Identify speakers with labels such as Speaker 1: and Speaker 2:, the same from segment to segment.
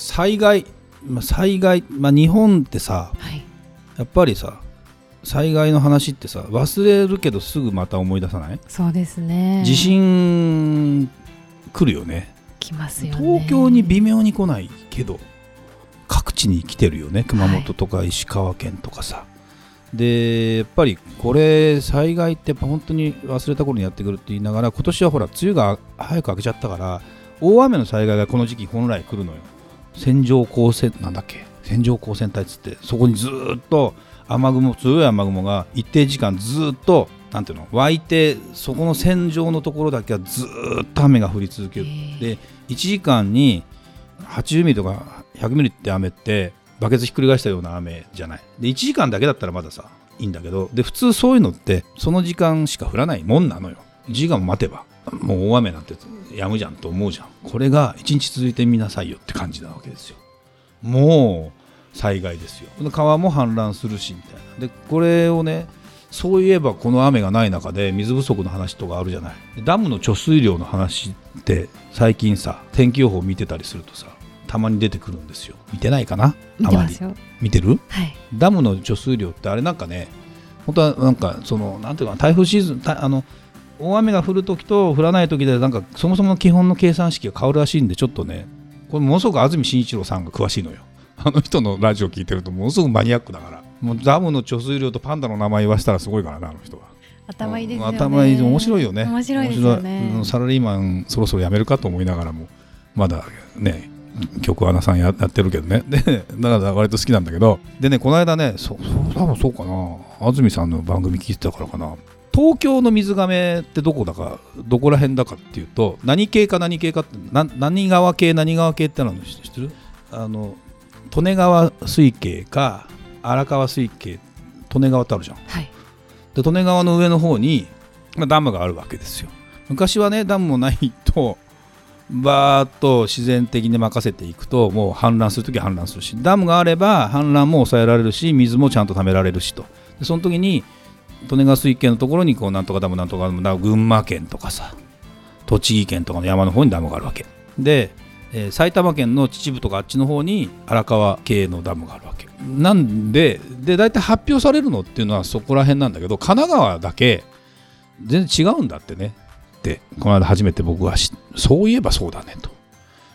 Speaker 1: 災害、まあ、災害、まあ、日本ってさ
Speaker 2: はい。
Speaker 1: やっぱりさ災害の話ってさ忘れるけどすぐまた思い出さない？
Speaker 2: そうですね。
Speaker 1: 地震来るよね。
Speaker 2: 来ますよね。
Speaker 1: 東京に微妙に来ないけど各地に来てるよね。熊本とか石川県とかさ、でやっぱりこれ災害って本当に忘れた頃にやってくるって言いながら今年はほら梅雨が早く明けちゃったから大雨の災害がこの時期本来来るのよ線状降水なんだっけ？線状降水帯っつってそこにずーっと雨雲強い雨雲が一定時間ずーっとなんていうの？湧いてそこの線状のところだけはずーっと雨が降り続ける。で1時間に80ミリとか100ミリって雨ってバケツひっくり返したような雨じゃない。で1時間だけだったらまださいいんだけど。で普通そういうのってその時間しか降らないもんなのよ。1時間も待てばもう大雨なんてやむじゃんと思うじゃん。これが1日続いてみなさいよって感じなわけですよ。もう災害ですよ。で川も氾濫するしみたいな。でこれをねそういえばこの雨がない中で水不足の話とかあるじゃない。ダムの貯水量の話って最近さ天気予報見てたりするとさたまに出てくるんですよ。見てないかな？
Speaker 2: 見
Speaker 1: あまり見てる？
Speaker 2: はい。
Speaker 1: ダムの貯水量ってあれなんかね本当はなんかそのなんていうかな台風シーズンたあの大雨が降るときと降らないときでなんかそもそもの基本の計算式が変わるらしいんでちょっとねこれものすごく安住紳一郎さんが詳しいのよ。あの人のラジオ聞いてるとものすごくマニアックだから。もうダムの貯水量とパンダの名前言わせたらすごいからなあの人は。
Speaker 2: 頭いいですよね。
Speaker 1: 頭いい面白いよね。
Speaker 2: 面白いですよね。
Speaker 1: 面白い。うんサラリーマンそろそろ辞めるかと思いながらもまだね曲アナさんややってるけどね。でだから割と好きなんだけど。でねこの間ねそそう多分そうかな。安住さんの番組聞いてたからかな東京の水がめってどこだかどこら辺だかっていうと何系か何系かってな何川系何川系っての知ってる？あの利根川水系か荒川水系利根川ってあるじゃん。
Speaker 2: はい。
Speaker 1: で利根川の上の方に、まあ、ダムがあるわけですよ。昔はねダムもないとバーッと自然的に任せていくともう氾濫するときは氾濫するしダムがあれば氾濫も抑えられるし水もちゃんと貯められるしと。でその時に利根川水系のところにこうなんとかダムなんとかダム群馬県とかさ栃木県とかの山の方にダムがあるわけ。で、えー埼玉県の秩父とかあっちの方に荒川系のダムがあるわけ。なんでで大体発表されるのっていうのはそこら辺なんだけど神奈川だけ全然違うんだってね。ってこの間初めて僕はそういえばそうだねと。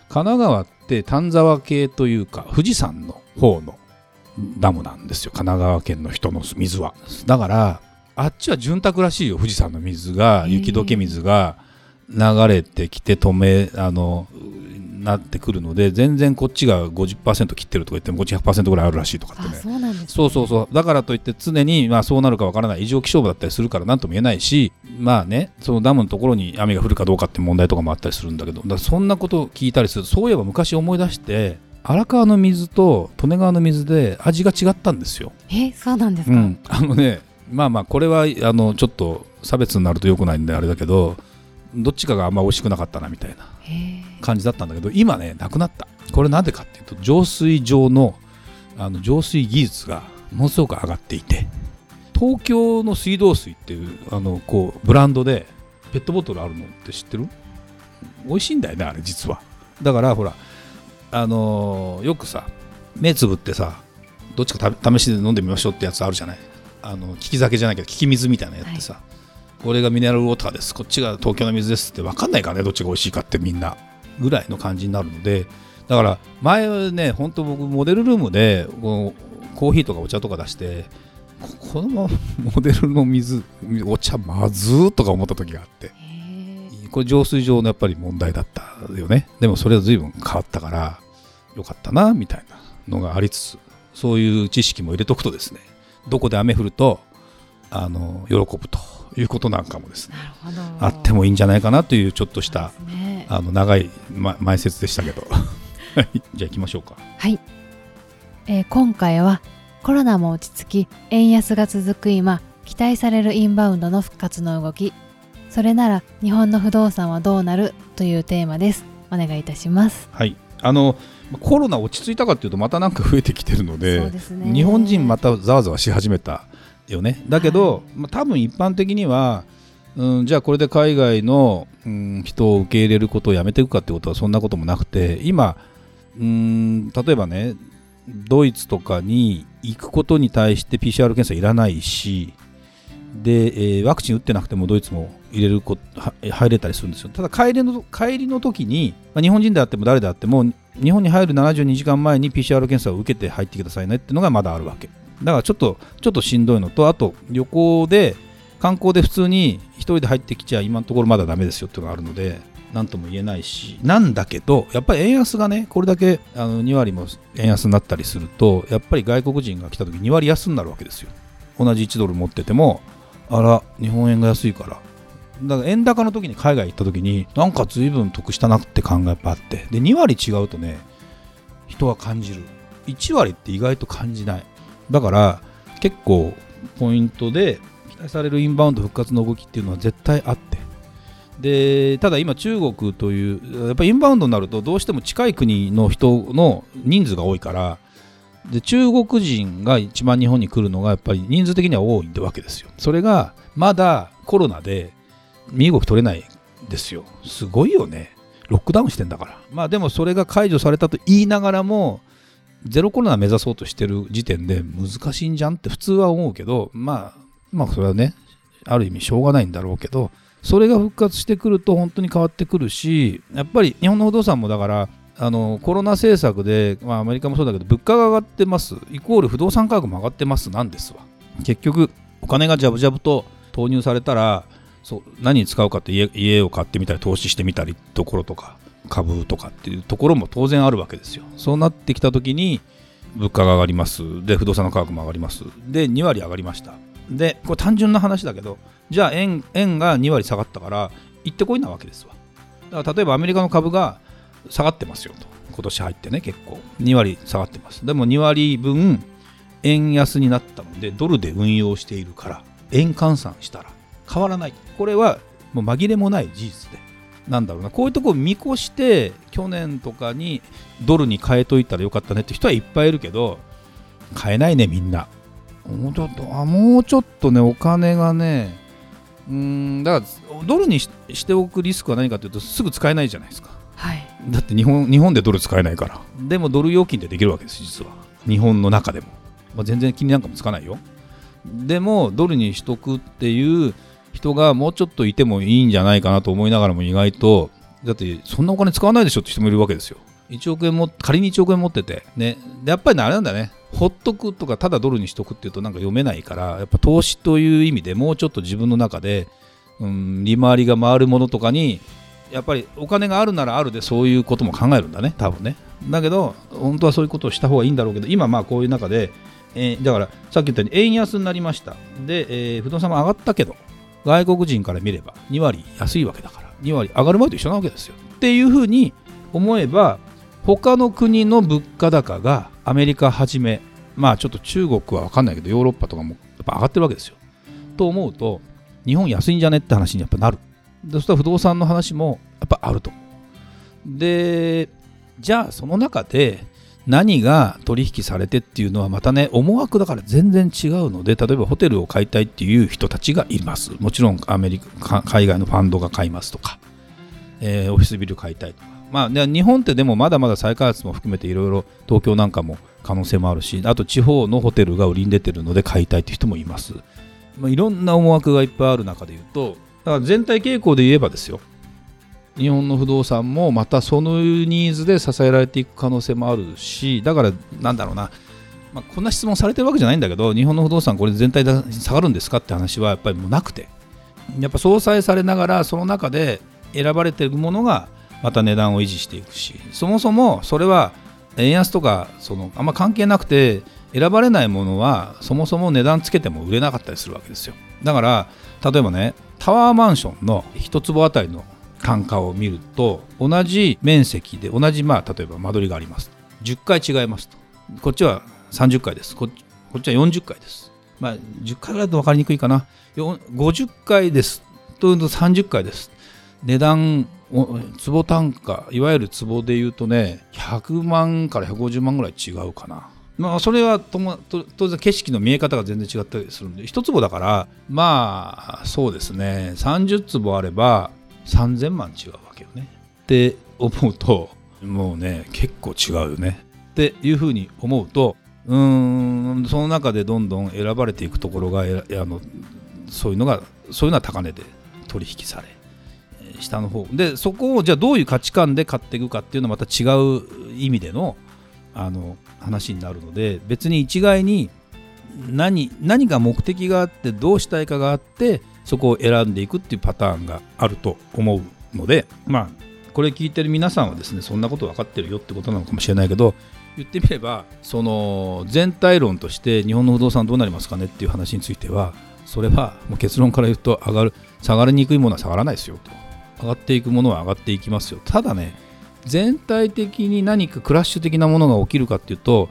Speaker 1: 神奈川って丹沢系というか富士山の方のダムなんですよ。神奈川県の人の水は。だからあっちは潤沢らしいよ富士山の水が雪解け水が流れてきて止めあのなってくるので全然こっちが50%切ってるとか言ってもこっち100%ぐらいあるらしいとかって
Speaker 2: あ
Speaker 1: ね
Speaker 2: そうなんですね。
Speaker 1: そうそうそう。だからといって常にまあそうなるかわからない。異常気象だったりするから何とも言えないしまあねそのダムのところに雨が降るかどうかって問題とかもあったりするんだけどそんなことを聞いたりするとそういえば昔思い出して荒川の水と利根川の水で味が違ったんですよ。
Speaker 2: えそうなんですか、
Speaker 1: うん、あのねまあまあこれはあのちょっと差別になると良くないんであれだけどどっちかがあんま美味しくなかったなみたいな感じだったんだけど今ねなくなった。これなんでかっていうと浄水場のあの浄水技術がものすごく上がっていて東京の水道水っていうあのこうブランドでペットボトルあるのって知ってる？美味しいんだよねあれ実は。だからほらあのーよくさ目つぶってさどっちかた試しで飲んでみましょうってやつあるじゃない？あの利き酒じゃないけど利き水みたいなやつってさ、これがミネラルウォーターです。こっちが東京の水ですって分かんないからねどっちが美味しいかってみんな。ぐらいの感じになるのでだから前はね本当僕モデルルームでこうコーヒーとかお茶とか出してここのモデルの水お茶まずーとか思った時があってこれ浄水場のやっぱり問題だったよね。でもそれは随分変わったからよかったなみたいなのがありつつそういう知識も入れとくとですねどこで雨降るとあの喜ぶということなんかもですね。
Speaker 2: なるほど。
Speaker 1: あってもいいんじゃないかなというちょっとした
Speaker 2: ね。
Speaker 1: あの長い、ま、前説でしたけど。は いじゃあ行きましょうか。
Speaker 2: はい、えー今回はコロナも落ち着き円安が続く今期待されるインバウンドの復活の動き。それなら日本の不動産はどうなるというテーマです。お願いいたします。
Speaker 1: はい。あのコロナ落ち着いたかっていうとまたなんか増えてきてるので
Speaker 2: ね。
Speaker 1: 日本人またざわざわし始めたよね。だけど、まあ、多分一般的には、うん、じゃあこれで海外の、うん、人を受け入れることをやめていくかってことはそんなこともなくて今、うん、例えばねドイツとかに行くことに対して PCR 検査いらないしで、えーワクチン打ってなくてもドイツも入れるこ入れたりするんですよ。ただ帰りの帰りの時に、まあ、日本人であっても誰であっても日本に入る72時間前に PCR 検査を受けて入ってくださいねっていうのがまだあるわけ。だからちょっとちょっとしんどいのとあと旅行で観光で普通に一人で入ってきちゃ今のところまだダメですよっていうのがあるので何とも言えないしなんだけどやっぱり円安がねこれだけあの2割も円安になったりするとやっぱり外国人が来た時2割安になるわけですよ。同じ1ドル持っててもあら日本円が安いからだから円高の時に海外行った時になんか随分得したなって感がやっぱあって。で2割違うとね人は感じる。1割って意外と感じない。だから結構ポイントで期待されるインバウンド復活の動きっていうのは絶対あって。でただ今中国というやっぱりインバウンドになるとどうしても近い国の人の人数が多いからで中国人が一番日本に来るのがやっぱり人数的には多いってわけですよ。それがまだコロナで身動き取れないですよ。すごいよね。ロックダウンしてんだから。まあでもそれが解除されたと言いながらもゼロコロナ目指そうとしてる時点で難しいんじゃんって普通は思うけどまあまあそれはねある意味しょうがないんだろうけどそれが復活してくると本当に変わってくるしやっぱり日本の不動産もだからあのコロナ政策で、まあ、アメリカもそうだけど物価が上がってます。イコール不動産価格も上がってますなんですわ。結局お金がジャブジャブと投入されたらそう何に使うかって家家を買ってみたり投資してみたりところとか株とかっていうところも当然あるわけですよ。そうなってきた時に物価が上がります。で不動産の価格も上がります。で2割上がりました。でこれ単純な話だけどじゃあ円円が2割下がったから行ってこいなわけですわ。だから例えばアメリカの株が下がってますよと。今年入ってね結構。2割下がってます。でも2割分円安になったのでドルで運用しているから円換算したら。変わらない。これはもう紛れもない事実で。なんだろうな。こういうところを見越して去年とかにドルに変えといたらよかったねって人はいっぱいいるけど変えないねみんな。もうちょっとあもうちょっとねお金がねうーんだからドルにししておくリスクは何かというとすぐ使えないじゃないですか。
Speaker 2: はい。
Speaker 1: だって日本日本でドル使えないから。でもドル預金ってできるわけです実は。日本の中でも、まあ、全然金利なんかもつかないよ。でもドルにしとくっていう人がもうちょっといてもいいんじゃないかなと思いながらも意外とだってそんなお金使わないでしょって人もいるわけですよ。1億円も仮に1億円持っててね。でやっぱりあれなんだね。ほっとくとかただドルにしとくっていうとなんか読めないからやっぱ投資という意味でもうちょっと自分の中で、うん、利回りが回るものとかにやっぱりお金があるならあるでそういうことも考えるんだね多分ね。だけど本当はそういうことをした方がいいんだろうけど今まあこういう中で、えーだからさっき言ったように円安になりました。で、えー不動産も上がったけど外国人から見れば2割安いわけだから2割上がる前と一緒なわけですよ。っていうふうに思えば他の国の物価高がアメリカはじめまあちょっと中国は分かんないけどヨーロッパとかもやっぱ上がってるわけですよ。と思うと日本安いんじゃねって話にやっぱなる。でそしたら不動産の話もやっぱあると。でじゃあその中で何が取引されてっていうのはまたね思惑だから全然違うので例えばホテルを買いたいっていう人たちがいます。もちろんアメリカ海外のファンドが買いますとか、えーオフィスビル買いたいとか。まあ日本ってでもまだまだ再開発も含めていろいろ東京なんかも可能性もあるしあと地方のホテルが売りに出てるので買いたいっていう人もいます、まあ、いろんな思惑がいっぱいある中で言うとだから全体傾向で言えばですよ。日本の不動産もまたそのニーズで支えられていく可能性もあるしだからなんだろうな、まあ、こんな質問されてるわけじゃないんだけど日本の不動産これ全体で下がるんですかって話はやっぱりもうなくて。やっぱ相殺されながらその中で選ばれているものがまた値段を維持していくし。そもそもそれは円安とかそのあんま関係なくて選ばれないものはそもそも値段つけても売れなかったりするわけですよ。だから例えばねタワーマンションの1坪あたりの単価を見ると同じ面積で同じまあ例えば間取りがあります10回違いますと。こっちは30回です。こっちは40回です。まあ10回ぐらいだと分かりにくいかな。50回ですというと30回です。値段坪単価いわゆる坪で言うとね100万から150万ぐらい違うかな。まあそれはとも当然景色の見え方が全然違ったりするんで一坪だからまあそうですね。30坪あれば3000万違うわけよね。って思うともうね結構違うよね。っていうふうに思うとうんその中でどんどん選ばれていくところがあのそういうのがそういうのは高値で取引され下の方。でそこをじゃあどういう価値観で買っていくかっていうのはまた違う意味でのあの話になるので別に一概に何何が目的があってどうしたいかがあってそこを選んでいくっていうパターンがあると思うのでまあこれ聞いてる皆さんはですねそんなこと分かってるよってことなのかもしれないけど言ってみればその全体論として日本の不動産どうなりますかねっていう話についてはそれはもう結論から言うと上がる下がりにくいものは下がらないですよと。上がっていくものは上がっていきますよ。ただね全体的に何かクラッシュ的なものが起きるかっていうと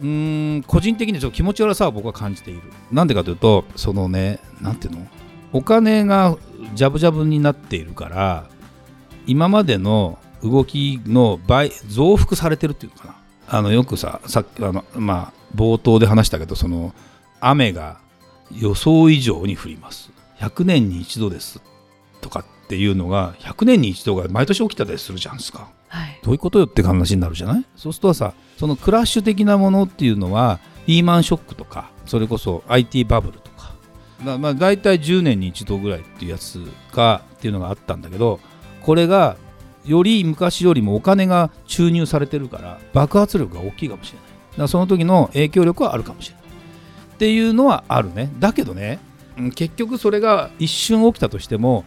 Speaker 1: うーん個人的にちょっと気持ち悪さは僕は感じている。なんでかというとそのねなんていうの？お金がジャブジャブになっているから今までの動きの倍増幅されてるっていうのかな。あのよくささっきあのまあ冒頭で話したけどその雨が予想以上に降ります。100年に一度です。とかっていうのが100年に一度が毎年起きたりするじゃんすか。
Speaker 2: はい。
Speaker 1: どういうことよって話になるじゃない？そうするとさそのクラッシュ的なものっていうのはリーマンショックとかそれこそ IT バブルとかまあ大体10年に一度ぐらいっていうやつかっていうのがあったんだけどこれがより昔よりもお金が注入されてるから爆発力が大きいかもしれない。だからその時の影響力はあるかもしれない。っていうのはあるね。だけどね結局それが一瞬起きたとしても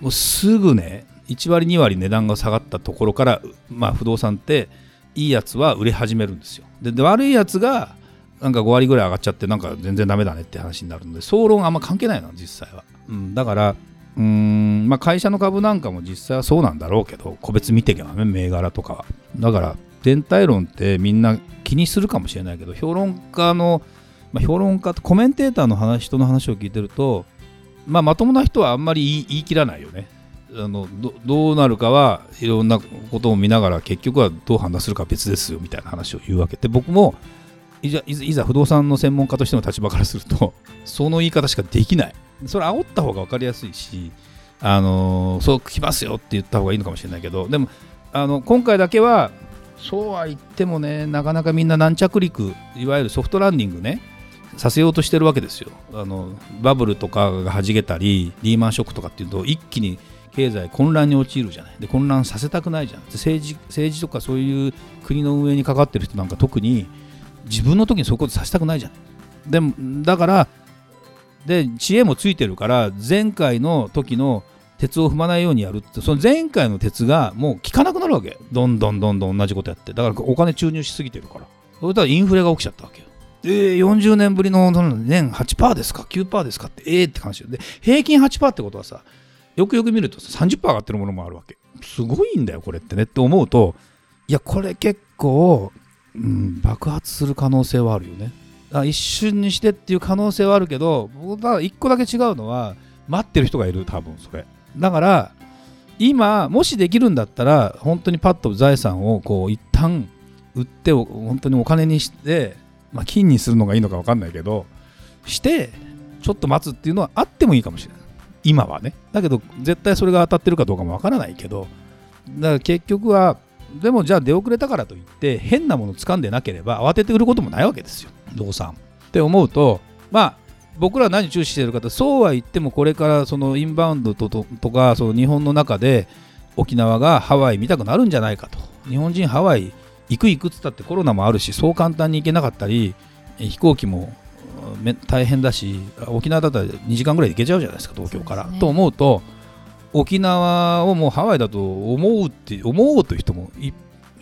Speaker 1: もうすぐね1割2割値段が下がったところから、まあ、不動産っていいやつは売れ始めるんですよ。で悪いやつがなんか5割ぐらい上がっちゃってなんか全然ダメだねって話になるので総論あんま関係ないの実際は、うん、だからうん、まあ、会社の株なんかも実際はそうなんだろうけど個別見ていけばね銘柄とかは。だから全体論ってみんな気にするかもしれないけど評論家の、まあ、評論家とコメンテーターの話人の話を聞いてると、まあ、まともな人はあんまり言い切らないよね。あのどうなるかはいろんなことを見ながら結局はどう判断するか別ですよみたいな話を言うわけで僕もいざいざ不動産の専門家としての立場からすると その言い方しかできない。それ煽った方が分かりやすいしあのそう来ますよって言った方がいいのかもしれないけどでもあの今回だけはそうは言ってもねなかなかみんな軟着陸いわゆるソフトランディングねさせようとしてるわけですよ。あのバブルとかがはじけたりリーマンショックとかっていうと一気に経済混乱に陥るじゃない。で混乱させたくないじゃん。政治政治とかそういう国の運営に関わってる人なんか特に自分の時にそういうことさせたくないじゃん。でもだからで知恵もついてるから前回の時の鉄を踏まないようにやるってその前回の鉄がもう効かなくなるわけ。どんどんどんどん同じことやって。だからお金注入しすぎてるから。それたらインフレが起きちゃったわけよ。えー、40年ぶりの年8%ですか？9%ですかってええー、って話よ。で平均8%ってことはさよくよく見るとさ30%上がってるものもあるわけ。すごいんだよこれってね。って思うといやこれ結構、うん、爆発する可能性はあるよね。あ一瞬にしてっていう可能性はあるけど僕は1個だけ違うのは待ってる人がいる多分それ。だから今もしできるんだったら本当にパッと財産をこう一旦売って本当にお金にして、まあ、金にするのがいいのか分かんないけどしてちょっと待つっていうのはあってもいいかもしれない。今はね。だけど絶対それが当たってるかどうかも分からないけど。だから結局はでもじゃあ出遅れたからといって変なもの掴んでなければ慌てて売ることもないわけですよ。動産って思うとまあ僕らは何注視してるかとそうは言ってもこれからそのインバウンドとととかその日本の中で沖縄がハワイ見たくなるんじゃないかと。日本人ハワイ行く行くっつったってコロナもあるしそう簡単に行けなかったりえ飛行機もめ大変だし沖縄だったら2時間ぐらいで行けちゃうじゃないですか東京から、
Speaker 2: ね。
Speaker 1: と思うと沖縄をもうハワイだと思うって思うという人もい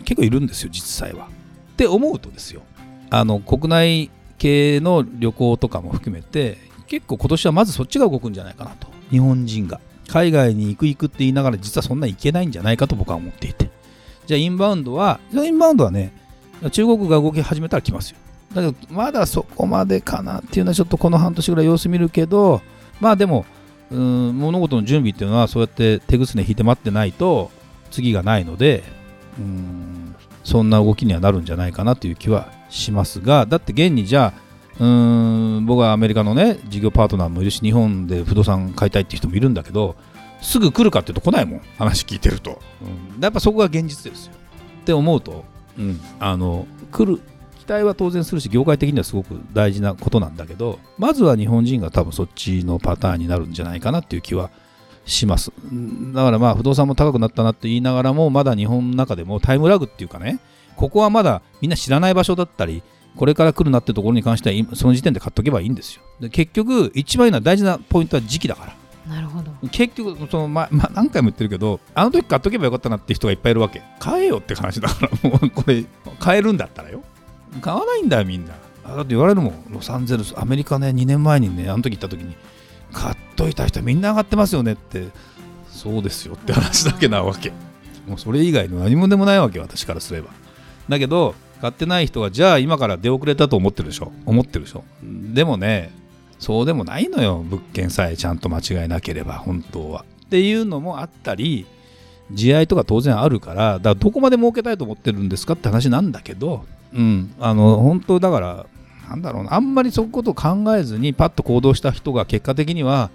Speaker 1: 結構いるんですよ実際は。って思うとですよ。あの国内系の旅行とかも含めて結構今年はまずそっちが動くんじゃないかなと。日本人が。海外に行く行くって言いながら実はそんな行けないんじゃないかと僕は思っていて。じゃあインバウンドはインバウンドはね中国が動き始めたら来ますよ。だけどまだそこまでかなっていうのはちょっとこの半年ぐらい様子見るけどまあでもうん物事の準備っていうのはそうやって手ぐすね引いて待ってないと次がないのでうんそんな動きにはなるんじゃないかなという気はしますがだって現にじゃあうん僕はアメリカのね事業パートナーもいるし日本で不動産買いたいっていう人もいるんだけどすぐ来るかっていうと来ないもん話聞いてると、うん、やっぱそこが現実ですよ。って思うと、うん、あの来る待は当然するし業界的にはすごく大事なことなんだけどまずは日本人が多分そっちのパターンになるんじゃないかなっていう気はします。だからまあ不動産も高くなったなって言いながらもまだ日本の中でもタイムラグっていうかねここはまだみんな知らない場所だったりこれから来るなってところに関してはその時点で買っとけばいいんですよ。で結局一番いいのは大事なポイントは時期だから。
Speaker 2: なるほど。
Speaker 1: 結局その、ま ま何回も言ってるけどあの時買っとけばよかったなって人がいっぱいいるわけ。買えよって話だからもうこれ買えるんだったらよ買わないんだよみんな。だって言われるもんロサンゼルスアメリカね2年前にねあの時行った時に買っといた人みんな上がってますよねってそうですよって話だけなわけ。もうそれ以外の何もでもないわけ私からすれば。だけど買ってない人がじゃあ今から出遅れたと思ってるでしょ。思ってるでしょ。でもねそうでもないのよ物件さえちゃんと間違いなければ本当は。っていうのもあったり地合いとか当然あるからだからどこまで儲けたいと思ってるんですかって話なんだけどうん。あの本当だからなんだろうな。あんまりそういうことを考えずにパッと行動した人が結果的には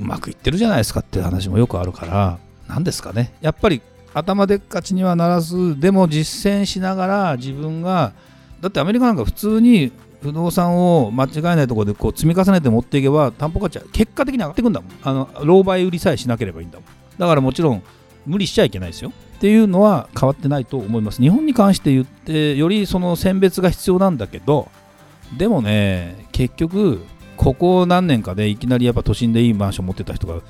Speaker 1: うまくいってるじゃないですかっていう話もよくあるから何ですかね。やっぱり頭でっかちにはならずでも実践しながら自分がだってアメリカなんか普通に不動産を間違いないところでこう積み重ねて持っていけば担保価値は結果的に上がっていくんだもん。あの狼狽売りさえしなければいいんだもん。だからもちろん無理しちゃいけないですよ。っていうのは変わってないと思います。日本に関して言ってよりその選別が必要なんだけどでもね結局ここ何年かでいきなりやっぱ都心でいいマンション持ってた人が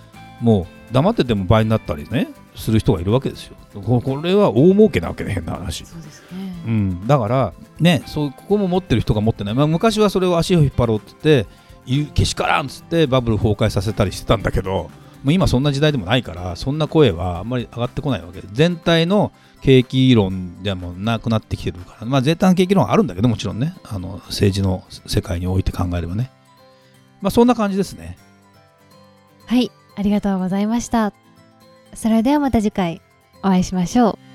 Speaker 1: もう黙ってても倍になったりねする人がいるわけですよ。これは大儲けなわけね変な話。
Speaker 2: そうですね、
Speaker 1: うん、だからねそうここも持ってる人が持ってない、まあ、昔はそれを足を引っ張ろうって言ってけしからんっつってバブル崩壊させたりしてたんだけどもう今そんな時代でもないからそんな声はあんまり上がってこないわけで全体の景気論でもなくなってきてるから。まあ全体の景気論はあるんだけどもちろんね。あの政治の世界において考えればね。まあそんな感じですね。
Speaker 2: はい。ありがとうございました。それではまた次回お会いしましょう。